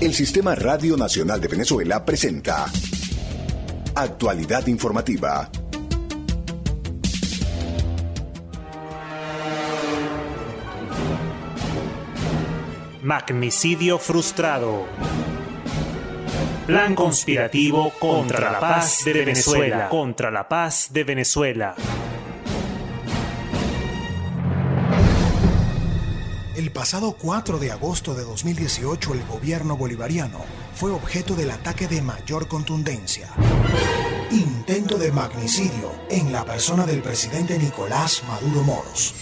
El Sistema Radio Nacional de Venezuela presenta Actualidad Informativa. Magnicidio frustrado. Plan conspirativo contra la paz de Venezuela. Contra la paz de Venezuela. El pasado 4 de agosto de 2018 el gobierno bolivariano fue objeto del ataque de mayor contundencia. Intento de magnicidio en la persona del presidente Nicolás Maduro Moros.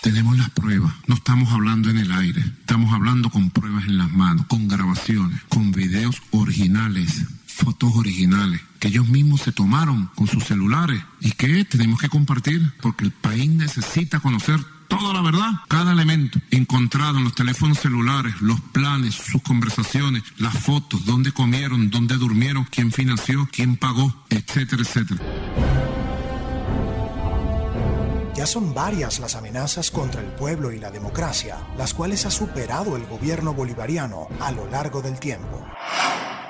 Tenemos las pruebas, no estamos hablando en el aire, estamos hablando con pruebas en las manos, con grabaciones, con videos originales, fotos originales que ellos mismos se tomaron con sus celulares y que tenemos que compartir porque el país necesita conocer toda la verdad, cada elemento encontrado en los teléfonos celulares, los planes, sus conversaciones, las fotos, dónde comieron, dónde durmieron, quién financió, quién pagó, etcétera, etcétera. Ya son varias las amenazas contra el pueblo y la democracia, las cuales ha superado el gobierno bolivariano a lo largo del tiempo.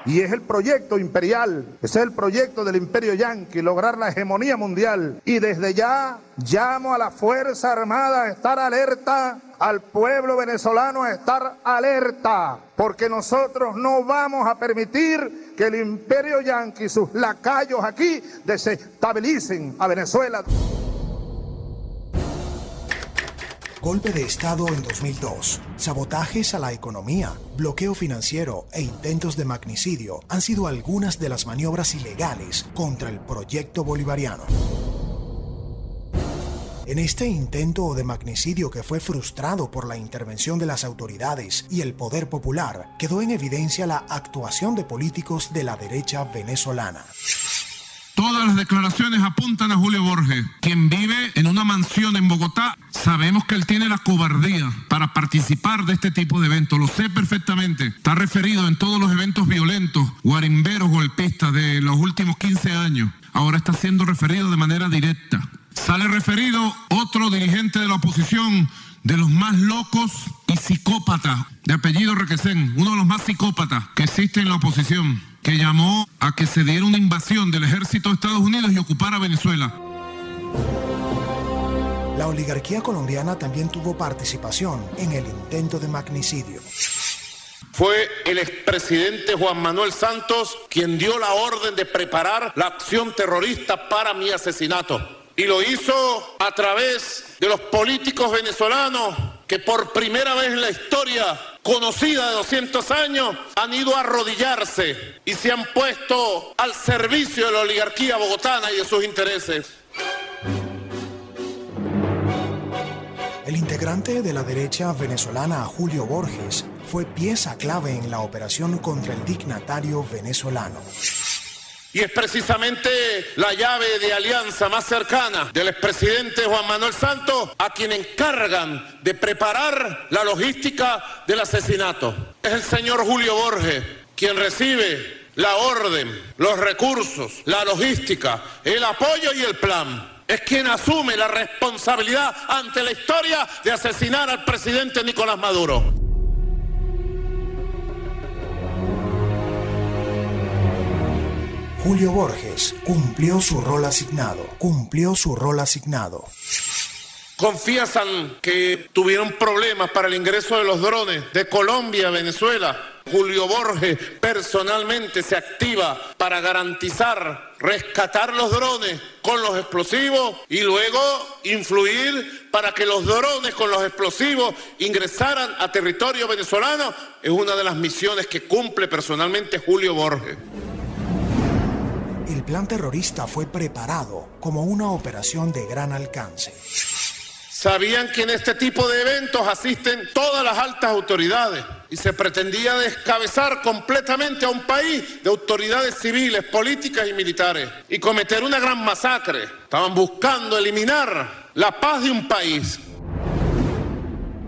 Y es el proyecto imperial, es el proyecto del imperio yanqui, lograr la hegemonía mundial. Y desde ya llamo a la Fuerza Armada a estar alerta, al pueblo venezolano a estar alerta, porque nosotros no vamos a permitir que el imperio yanqui y sus lacayos aquí desestabilicen a Venezuela. Golpe de Estado en 2002, sabotajes a la economía, bloqueo financiero e intentos de magnicidio han sido algunas de las maniobras ilegales contra el proyecto bolivariano. En este intento de magnicidio que fue frustrado por la intervención de las autoridades y el poder popular, quedó en evidencia la actuación de políticos de la derecha venezolana. Todas las declaraciones apuntan a Julio Borges, quien vive en una mansión en Bogotá. Sabemos que él tiene la cobardía para participar de este tipo de eventos, lo sé perfectamente. Está referido en todos los eventos violentos, guarimberos, golpistas de los últimos 15 años. Ahora está siendo referido de manera directa. Sale referido otro dirigente de la oposición, de los más locos y psicópatas, de apellido Requesén, uno de los más psicópatas que existe en la oposición que llamó a que se diera una invasión del ejército de Estados Unidos y ocupara Venezuela. La oligarquía colombiana también tuvo participación en el intento de magnicidio. Fue el expresidente Juan Manuel Santos quien dio la orden de preparar la acción terrorista para mi asesinato. Y lo hizo a través de los políticos venezolanos que por primera vez en la historia conocida de 200 años han ido a arrodillarse y se han puesto al servicio de la oligarquía bogotana y de sus intereses. El integrante de la derecha venezolana Julio Borges fue pieza clave en la operación contra el dignatario venezolano. Y es precisamente la llave de alianza más cercana del expresidente Juan Manuel Santos a quien encargan de preparar la logística del asesinato. Es el señor Julio Borges quien recibe la orden, los recursos, la logística, el apoyo y el plan. Es quien asume la responsabilidad ante la historia de asesinar al presidente Nicolás Maduro. Julio Borges cumplió su rol asignado, cumplió su rol asignado. Confiesan que tuvieron problemas para el ingreso de los drones de Colombia a Venezuela. Julio Borges personalmente se activa para garantizar, rescatar los drones con los explosivos y luego influir para que los drones con los explosivos ingresaran a territorio venezolano. Es una de las misiones que cumple personalmente Julio Borges. El plan terrorista fue preparado como una operación de gran alcance. Sabían que en este tipo de eventos asisten todas las altas autoridades y se pretendía descabezar completamente a un país de autoridades civiles, políticas y militares y cometer una gran masacre. Estaban buscando eliminar la paz de un país.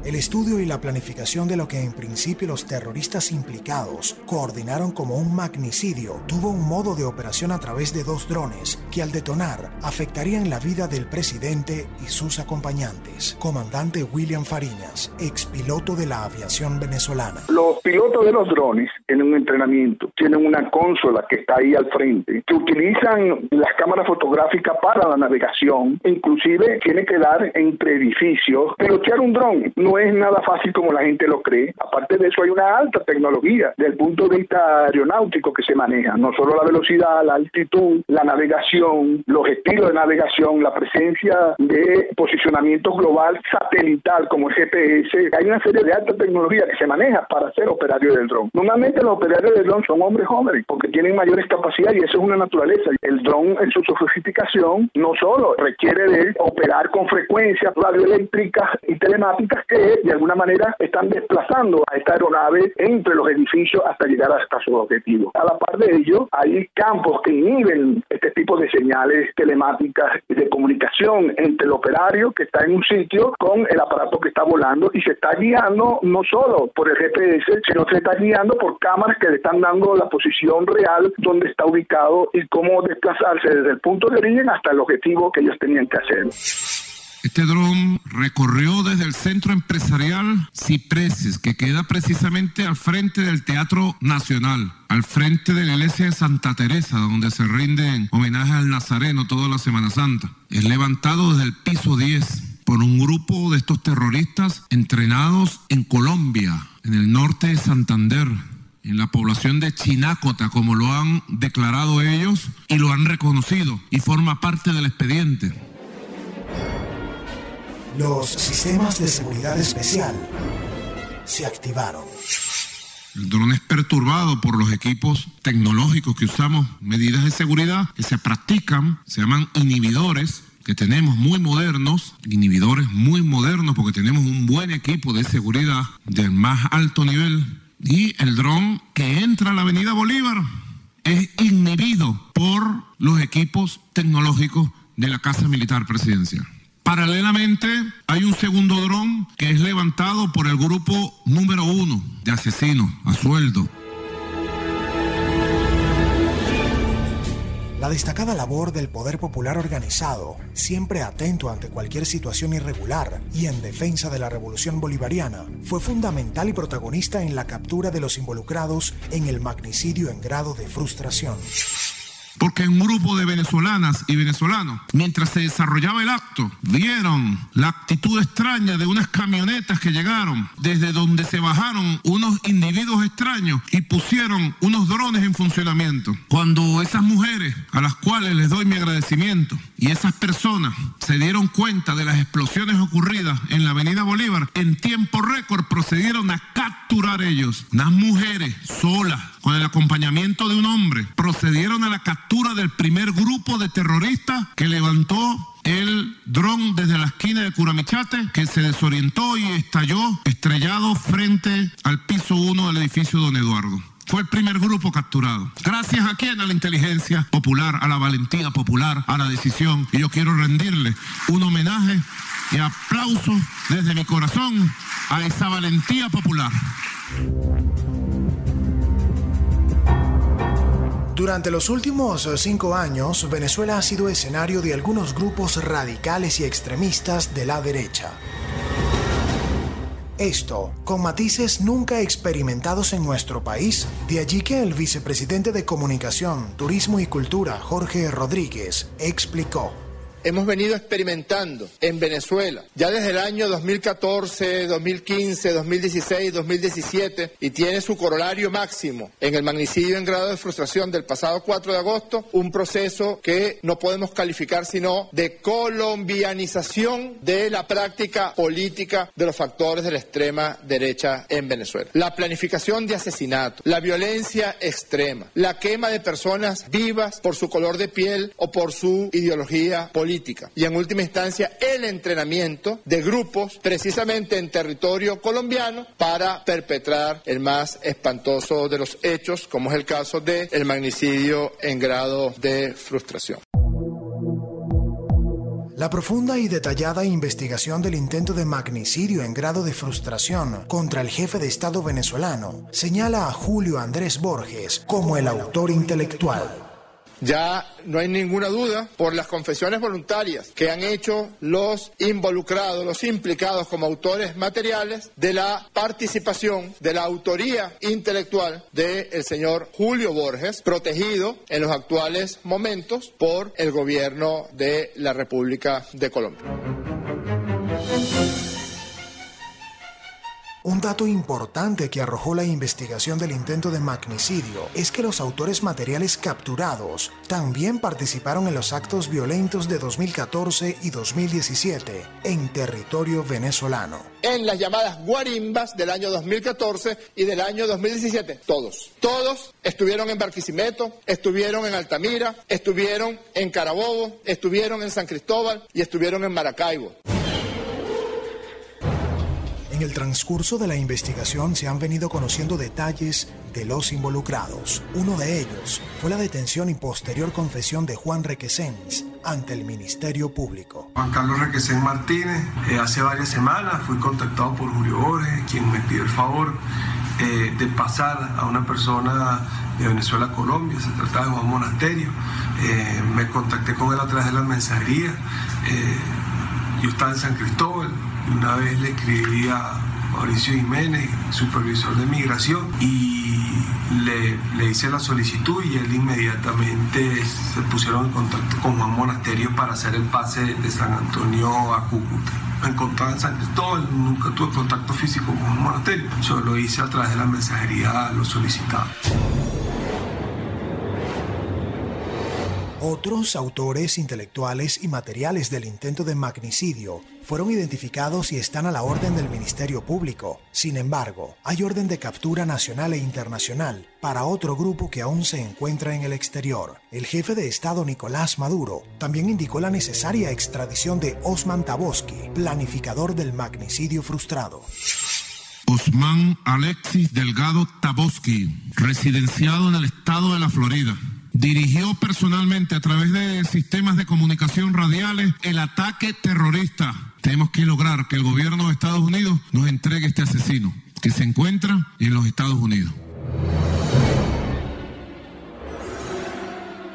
El estudio y la planificación de lo que en principio los terroristas implicados coordinaron como un magnicidio tuvo un modo de operación a través de dos drones que al detonar afectarían la vida del presidente y sus acompañantes. Comandante William Fariñas, expiloto de la aviación venezolana. Los pilotos de los drones en un entrenamiento tienen una consola que está ahí al frente, que utilizan las cámaras fotográficas para la navegación, inclusive tiene que dar entre edificios. Pilotear un dron no es nada fácil como la gente lo cree. Aparte de eso hay una alta tecnología desde el punto de vista aeronáutico que se maneja, no solo la velocidad, la altitud, la navegación, los estilos de navegación, la presencia de posicionamiento global satelital como el GPS. Hay una serie de alta tecnología que se maneja para ser operario del dron. Normalmente los operarios del dron son hombres jóvenes porque tienen mayores capacidades y eso es una naturaleza. El dron en su sofisticación no solo requiere de operar con frecuencias radioeléctricas y telemáticas que de alguna manera están desplazando a esta aeronave entre los edificios hasta llegar hasta su objetivo. A la par de ello, hay campos que inhiben este tipo de señales telemáticas de comunicación entre el operario que está en un sitio con el aparato que está volando y se está guiando no solo por el GPS, sino se está guiando por cámaras que le están dando la posición real donde está ubicado y cómo desplazarse desde el punto de origen hasta el objetivo que ellos tenían que hacer. Este dron recorrió desde el centro empresarial Cipreses, que queda precisamente al frente del Teatro Nacional, al frente de la iglesia de Santa Teresa, donde se rinden homenajes al Nazareno toda la Semana Santa. Es levantado desde el piso 10 por un grupo de estos terroristas entrenados en Colombia, en el norte de Santander, en la población de Chinácota, como lo han declarado ellos y lo han reconocido, y forma parte del expediente. Los sistemas de seguridad especial se activaron. El dron es perturbado por los equipos tecnológicos que usamos, medidas de seguridad que se practican, se llaman inhibidores, que tenemos muy modernos, inhibidores muy modernos porque tenemos un buen equipo de seguridad del más alto nivel. Y el dron que entra a la avenida Bolívar es inhibido por los equipos tecnológicos de la Casa Militar Presidencial. Paralelamente, hay un segundo dron que es levantado por el grupo número uno de asesinos a sueldo. La destacada labor del poder popular organizado, siempre atento ante cualquier situación irregular y en defensa de la revolución bolivariana, fue fundamental y protagonista en la captura de los involucrados en el magnicidio en grado de frustración. Porque un grupo de venezolanas y venezolanos, mientras se desarrollaba el acto, vieron la actitud extraña de unas camionetas que llegaron, desde donde se bajaron unos individuos extraños y pusieron unos drones en funcionamiento. Cuando esas mujeres, a las cuales les doy mi agradecimiento, y esas personas se dieron cuenta de las explosiones ocurridas en la avenida Bolívar, en tiempo récord procedieron a capturar ellos, unas mujeres solas, con el acompañamiento de un hombre, procedieron a la captura del primer grupo de terroristas que levantó el dron desde la esquina de Curamichate, que se desorientó y estalló estrellado frente al piso 1 del edificio Don Eduardo. Fue el primer grupo capturado. Gracias a quién? A la inteligencia popular, a la valentía popular, a la decisión. Y yo quiero rendirle un homenaje y aplauso desde mi corazón a esa valentía popular. Durante los últimos cinco años, Venezuela ha sido escenario de algunos grupos radicales y extremistas de la derecha. Esto, con matices nunca experimentados en nuestro país, de allí que el vicepresidente de Comunicación, Turismo y Cultura, Jorge Rodríguez, explicó hemos venido experimentando en Venezuela ya desde el año 2014, 2015, 2016, 2017 y tiene su corolario máximo en el magnicidio en grado de frustración del pasado 4 de agosto, un proceso que no podemos calificar sino de colombianización de la práctica política de los factores de la extrema derecha en Venezuela. La planificación de asesinato, la violencia extrema, la quema de personas vivas por su color de piel o por su ideología política y en última instancia el entrenamiento de grupos precisamente en territorio colombiano para perpetrar el más espantoso de los hechos, como es el caso del el magnicidio en grado de frustración. La profunda y detallada investigación del intento de magnicidio en grado de frustración contra el jefe de Estado venezolano señala a Julio Andrés Borges como el autor intelectual. Ya no hay ninguna duda por las confesiones voluntarias que han hecho los involucrados, los implicados como autores materiales de la participación, de la autoría intelectual del señor Julio Borges, protegido en los actuales momentos por el gobierno de la República de Colombia. Un dato importante que arrojó la investigación del intento de magnicidio es que los autores materiales capturados también participaron en los actos violentos de 2014 y 2017 en territorio venezolano. En las llamadas guarimbas del año 2014 y del año 2017, todos, todos estuvieron en Barquisimeto, estuvieron en Altamira, estuvieron en Carabobo, estuvieron en San Cristóbal y estuvieron en Maracaibo. El transcurso de la investigación se han venido conociendo detalles de los involucrados. Uno de ellos fue la detención y posterior confesión de Juan Requesens ante el Ministerio Público. Juan Carlos Requesens Martínez, eh, hace varias semanas fui contactado por Julio Borges, quien me pidió el favor eh, de pasar a una persona de Venezuela a Colombia, se trataba de Juan Monasterio. Eh, me contacté con él a través de la mensajería. yo estaba en San Cristóbal, una vez le escribí a Mauricio Jiménez, supervisor de migración, y le, hice la solicitud y él inmediatamente se pusieron en contacto con Juan Monasterio para hacer el pase de San Antonio a Cúcuta. Me encontraba en San Cristóbal, nunca tuve contacto físico con Juan Monasterio, solo lo hice a través de la mensajería lo solicitado. Otros autores intelectuales y materiales del intento de magnicidio fueron identificados y están a la orden del Ministerio Público. Sin embargo, hay orden de captura nacional e internacional para otro grupo que aún se encuentra en el exterior. El jefe de Estado Nicolás Maduro también indicó la necesaria extradición de Osman Taboski, planificador del magnicidio frustrado. Osman Alexis Delgado Taboski, residenciado en el estado de la Florida dirigió personalmente a través de sistemas de comunicación radiales el ataque terrorista. Tenemos que lograr que el gobierno de Estados Unidos nos entregue este asesino que se encuentra en los Estados Unidos.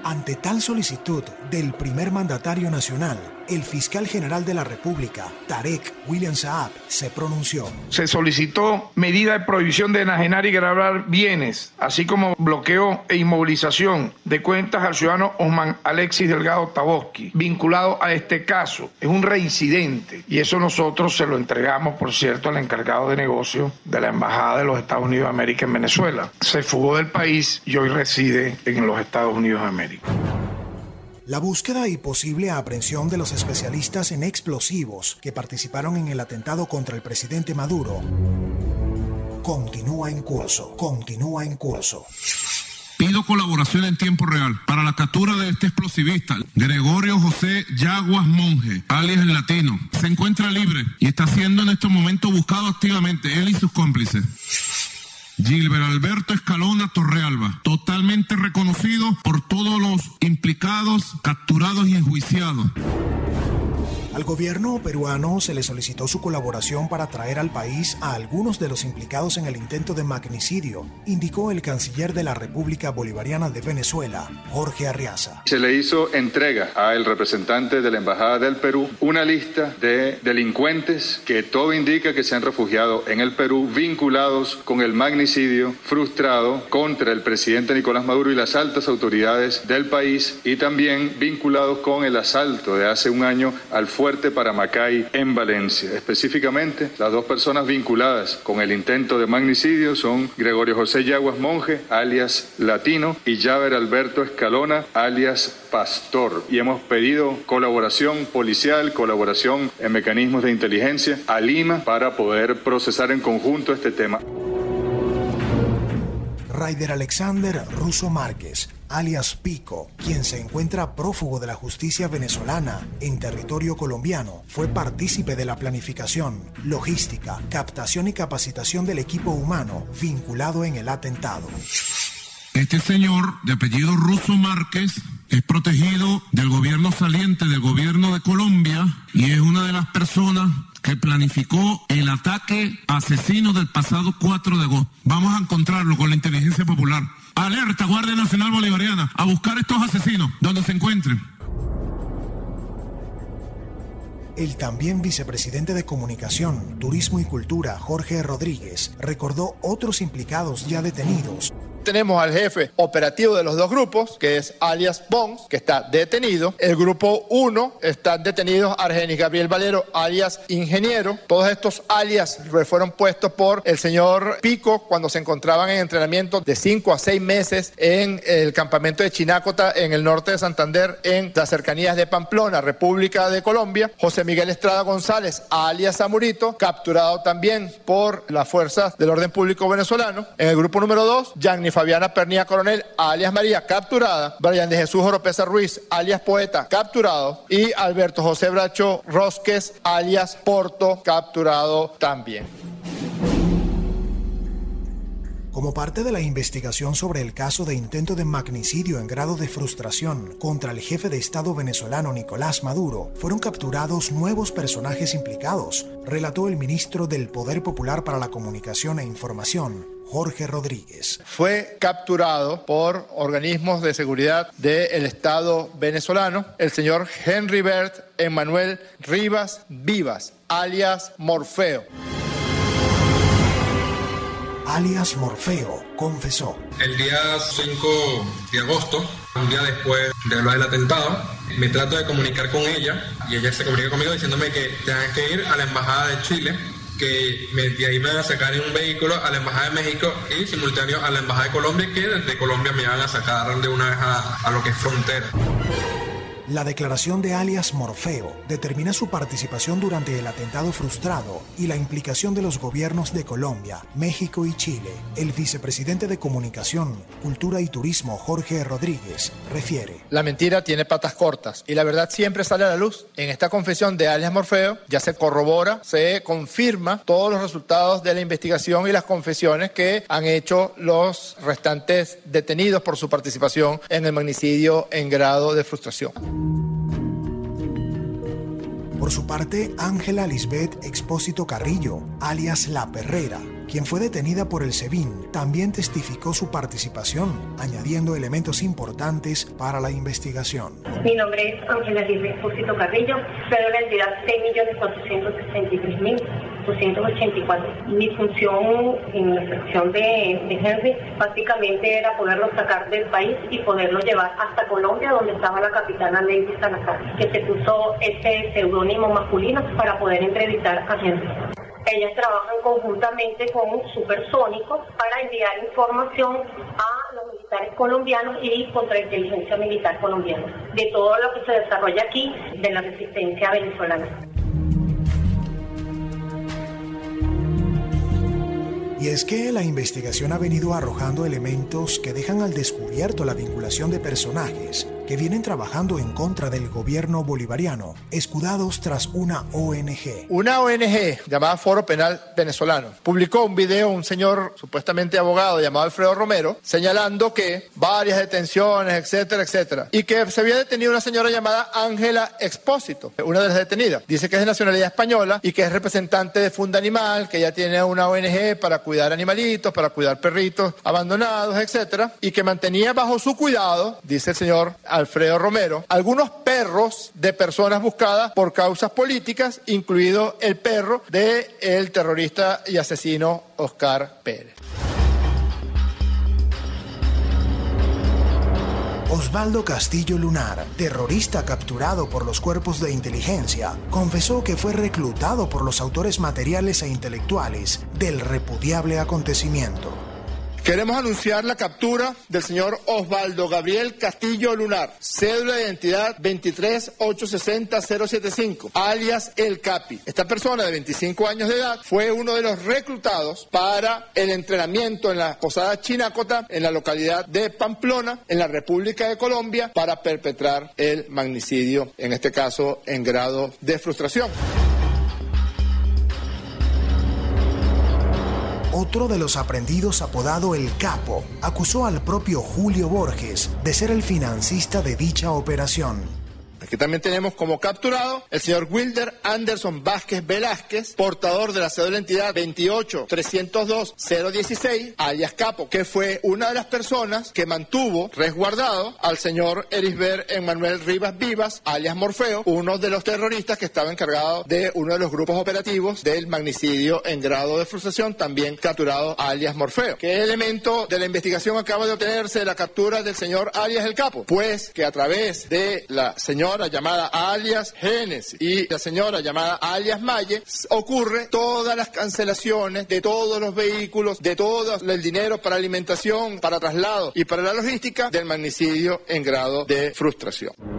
Ante tal solicitud del primer mandatario nacional, el fiscal general de la República, Tarek William Saab, se pronunció. Se solicitó medida de prohibición de enajenar y grabar bienes, así como bloqueo e inmovilización de cuentas al ciudadano Osman Alexis Delgado Taboski, vinculado a este caso. Es un reincidente y eso nosotros se lo entregamos, por cierto, al encargado de negocio de la Embajada de los Estados Unidos de América en Venezuela. Se fugó del país y hoy reside en los Estados Unidos de América. La búsqueda y posible aprehensión de los especialistas en explosivos que participaron en el atentado contra el presidente Maduro continúa en curso, continúa en curso. Pido colaboración en tiempo real para la captura de este explosivista, Gregorio José Yaguas Monge, alias el latino. Se encuentra libre y está siendo en este momento buscado activamente, él y sus cómplices. Gilbert Alberto Escalona Torrealba, totalmente reconocido por todos los implicados, capturados y enjuiciados. Al gobierno peruano se le solicitó su colaboración para traer al país a algunos de los implicados en el intento de magnicidio, indicó el canciller de la República Bolivariana de Venezuela, Jorge Arriaza. Se le hizo entrega al representante de la Embajada del Perú una lista de delincuentes que todo indica que se han refugiado en el Perú vinculados con el magnicidio frustrado contra el presidente Nicolás Maduro y las altas autoridades del país y también vinculados con el asalto de hace un año al fuerte para Macay en Valencia. Específicamente, las dos personas vinculadas con el intento de magnicidio son Gregorio José Yaguas Monje, alias Latino, y Javer Alberto Escalona, alias Pastor. Y hemos pedido colaboración policial, colaboración en mecanismos de inteligencia a Lima para poder procesar en conjunto este tema. Raider Alexander Russo Márquez, alias Pico, quien se encuentra prófugo de la justicia venezolana en territorio colombiano, fue partícipe de la planificación, logística, captación y capacitación del equipo humano vinculado en el atentado. Este señor, de apellido Russo Márquez, es protegido del gobierno saliente del gobierno de Colombia y es una de las personas que planificó el ataque asesino del pasado 4 de agosto. Vamos a encontrarlo con la inteligencia popular. Alerta, Guardia Nacional Bolivariana, a buscar estos asesinos donde se encuentren. El también vicepresidente de Comunicación, Turismo y Cultura, Jorge Rodríguez, recordó otros implicados ya detenidos tenemos al jefe operativo de los dos grupos, que es alias Bons, que está detenido. El grupo 1 está detenido Argenis Gabriel Valero, alias Ingeniero. Todos estos alias fueron puestos por el señor Pico cuando se encontraban en entrenamiento de 5 a 6 meses en el campamento de Chinácota, en el norte de Santander, en las cercanías de Pamplona, República de Colombia. José Miguel Estrada González, alias Amurito, capturado también por las fuerzas del orden público venezolano. En el grupo número 2, Gianni Fabiana Pernía Coronel, alias María, capturada. Brian de Jesús Oropesa Ruiz, alias Poeta, capturado. Y Alberto José Bracho Rosques, alias Porto, capturado también. Como parte de la investigación sobre el caso de intento de magnicidio en grado de frustración contra el jefe de Estado venezolano Nicolás Maduro, fueron capturados nuevos personajes implicados, relató el ministro del Poder Popular para la Comunicación e Información, Jorge Rodríguez. Fue capturado por organismos de seguridad del Estado venezolano el señor Henry Bert Emanuel Rivas Vivas, alias Morfeo alias Morfeo, confesó. El día 5 de agosto, un día después de lo del atentado, me trato de comunicar con ella y ella se comunica conmigo diciéndome que tengo que ir a la Embajada de Chile que de ahí me van a sacar en un vehículo a la Embajada de México y simultáneo a la Embajada de Colombia, que desde Colombia me van a sacar de una vez a lo que es frontera. La declaración de alias Morfeo determina su participación durante el atentado frustrado y la implicación de los gobiernos de Colombia, México y Chile. El vicepresidente de Comunicación, Cultura y Turismo, Jorge Rodríguez, refiere. La mentira tiene patas cortas y la verdad siempre sale a la luz. En esta confesión de alias Morfeo ya se corrobora, se confirma todos los resultados de la investigación y las confesiones que han hecho los restantes detenidos por su participación en el magnicidio en grado de frustración. Por su parte, Ángela Lisbeth Expósito Carrillo, alias La Perrera, quien fue detenida por el SEBIN, también testificó su participación, añadiendo elementos importantes para la investigación. Mi nombre es Ángela Lisbeth Expósito Carrillo, soy de la entidad 6.463.000. 284. Mi función en la sección de, de Henry básicamente era poderlo sacar del país y poderlo llevar hasta Colombia, donde estaba la capitana Lady Salazar, que se puso ese seudónimo masculino para poder entrevistar a Henry. Ellas trabajan conjuntamente con supersónico para enviar información a los militares colombianos y contrainteligencia militar colombiana de todo lo que se desarrolla aquí de la resistencia venezolana. Y es que la investigación ha venido arrojando elementos que dejan al descubierto la vinculación de personajes que vienen trabajando en contra del gobierno bolivariano, escudados tras una ONG. Una ONG llamada Foro Penal Venezolano publicó un video un señor supuestamente abogado llamado Alfredo Romero señalando que varias detenciones, etcétera, etcétera, y que se había detenido una señora llamada Ángela Expósito, una de las detenidas. Dice que es de nacionalidad española y que es representante de Funda Animal, que ya tiene una ONG para cuidar animalitos, para cuidar perritos abandonados, etcétera, y que mantenía bajo su cuidado, dice el señor Alfredo Romero, algunos perros de personas buscadas por causas políticas, incluido el perro del el terrorista y asesino Oscar Pérez. Osvaldo Castillo Lunar, terrorista capturado por los cuerpos de inteligencia, confesó que fue reclutado por los autores materiales e intelectuales del repudiable acontecimiento. Queremos anunciar la captura del señor Osvaldo Gabriel Castillo Lunar, cédula de identidad 23860-075, alias El Capi. Esta persona de 25 años de edad fue uno de los reclutados para el entrenamiento en la posada Chinacota, en la localidad de Pamplona, en la República de Colombia, para perpetrar el magnicidio, en este caso en grado de frustración. Otro de los aprendidos apodado El Capo acusó al propio Julio Borges de ser el financista de dicha operación. Aquí también tenemos como capturado el señor Wilder Anderson Vázquez Velázquez, portador de la cédula entidad 28-302-016, alias Capo, que fue una de las personas que mantuvo resguardado al señor Erisber Emmanuel Rivas Vivas, alias Morfeo, uno de los terroristas que estaba encargado de uno de los grupos operativos del magnicidio en grado de frustración, también capturado alias Morfeo. ¿Qué elemento de la investigación acaba de obtenerse de la captura del señor alias El Capo? Pues que a través de la señora llamada alias Génesis y la señora llamada alias Maye ocurre todas las cancelaciones de todos los vehículos, de todo el dinero para alimentación, para traslado y para la logística del magnicidio en grado de frustración.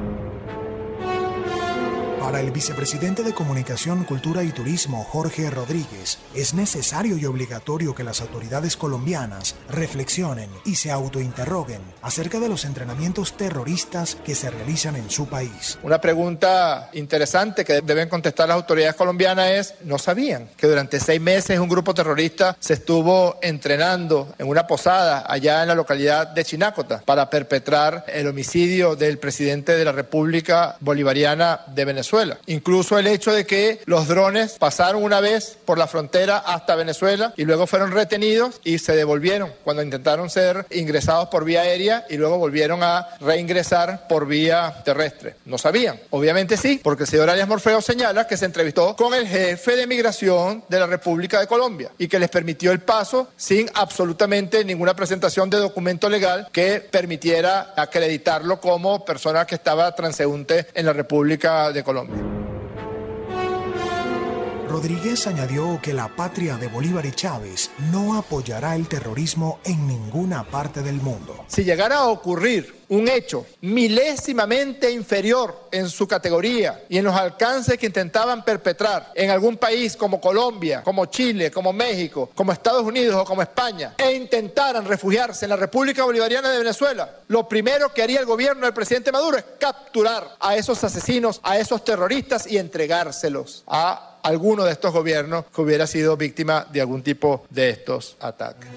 Para el vicepresidente de Comunicación, Cultura y Turismo, Jorge Rodríguez, es necesario y obligatorio que las autoridades colombianas reflexionen y se autointerroguen acerca de los entrenamientos terroristas que se realizan en su país. Una pregunta interesante que deben contestar las autoridades colombianas es, ¿no sabían que durante seis meses un grupo terrorista se estuvo entrenando en una posada allá en la localidad de Chinácota para perpetrar el homicidio del presidente de la República Bolivariana de Venezuela? Incluso el hecho de que los drones pasaron una vez por la frontera hasta Venezuela y luego fueron retenidos y se devolvieron cuando intentaron ser ingresados por vía aérea y luego volvieron a reingresar por vía terrestre. No sabían. Obviamente sí, porque el señor Arias Morfeo señala que se entrevistó con el jefe de migración de la República de Colombia y que les permitió el paso sin absolutamente ninguna presentación de documento legal que permitiera acreditarlo como persona que estaba transeúnte en la República de Colombia. up. Rodríguez añadió que la patria de Bolívar y Chávez no apoyará el terrorismo en ninguna parte del mundo. Si llegara a ocurrir un hecho milésimamente inferior en su categoría y en los alcances que intentaban perpetrar en algún país como Colombia, como Chile, como México, como Estados Unidos o como España, e intentaran refugiarse en la República Bolivariana de Venezuela, lo primero que haría el gobierno del presidente Maduro es capturar a esos asesinos, a esos terroristas y entregárselos a alguno de estos gobiernos que hubiera sido víctima de algún tipo de estos ataques.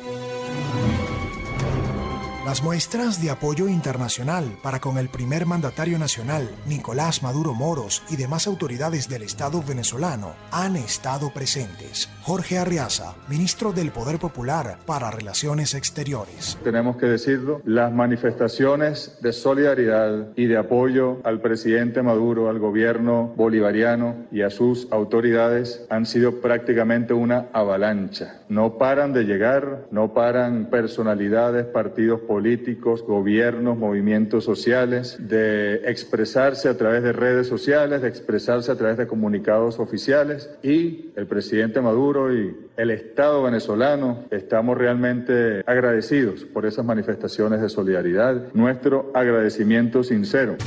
Las muestras de apoyo internacional para con el primer mandatario nacional, Nicolás Maduro Moros, y demás autoridades del Estado venezolano han estado presentes. Jorge Arriaza, ministro del Poder Popular para Relaciones Exteriores. Tenemos que decirlo, las manifestaciones de solidaridad y de apoyo al presidente Maduro, al gobierno bolivariano y a sus autoridades han sido prácticamente una avalancha. No paran de llegar, no paran personalidades, partidos políticos políticos, gobiernos, movimientos sociales, de expresarse a través de redes sociales, de expresarse a través de comunicados oficiales y el presidente Maduro y el Estado venezolano estamos realmente agradecidos por esas manifestaciones de solidaridad. Nuestro agradecimiento sincero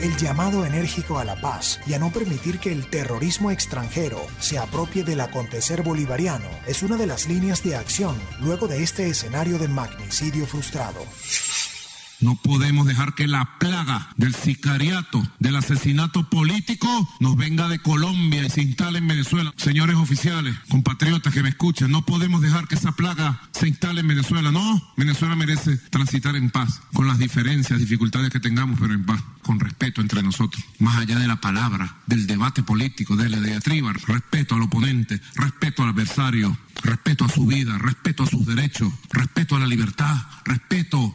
el llamado enérgico a la paz y a no permitir que el terrorismo extranjero se apropie del acontecer bolivariano es una de las líneas de acción luego de este escenario de magnicidio frustrado. No podemos dejar que la plaga del sicariato, del asesinato político, nos venga de Colombia y se instale en Venezuela. Señores oficiales, compatriotas que me escuchan, no podemos dejar que esa plaga se instale en Venezuela. No, Venezuela merece transitar en paz, con las diferencias, dificultades que tengamos, pero en paz, con respeto entre nosotros. Más allá de la palabra, del debate político, de la diatriba, respeto al oponente, respeto al adversario, respeto a su vida, respeto a sus derechos, respeto a la libertad, respeto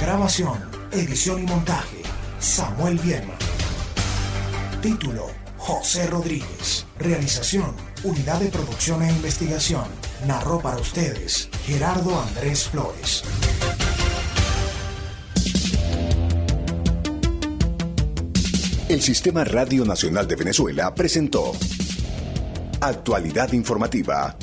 Grabación, edición y montaje, Samuel Vierma. Título, José Rodríguez. Realización, Unidad de Producción e Investigación. Narró para ustedes, Gerardo Andrés Flores. El Sistema Radio Nacional de Venezuela presentó Actualidad Informativa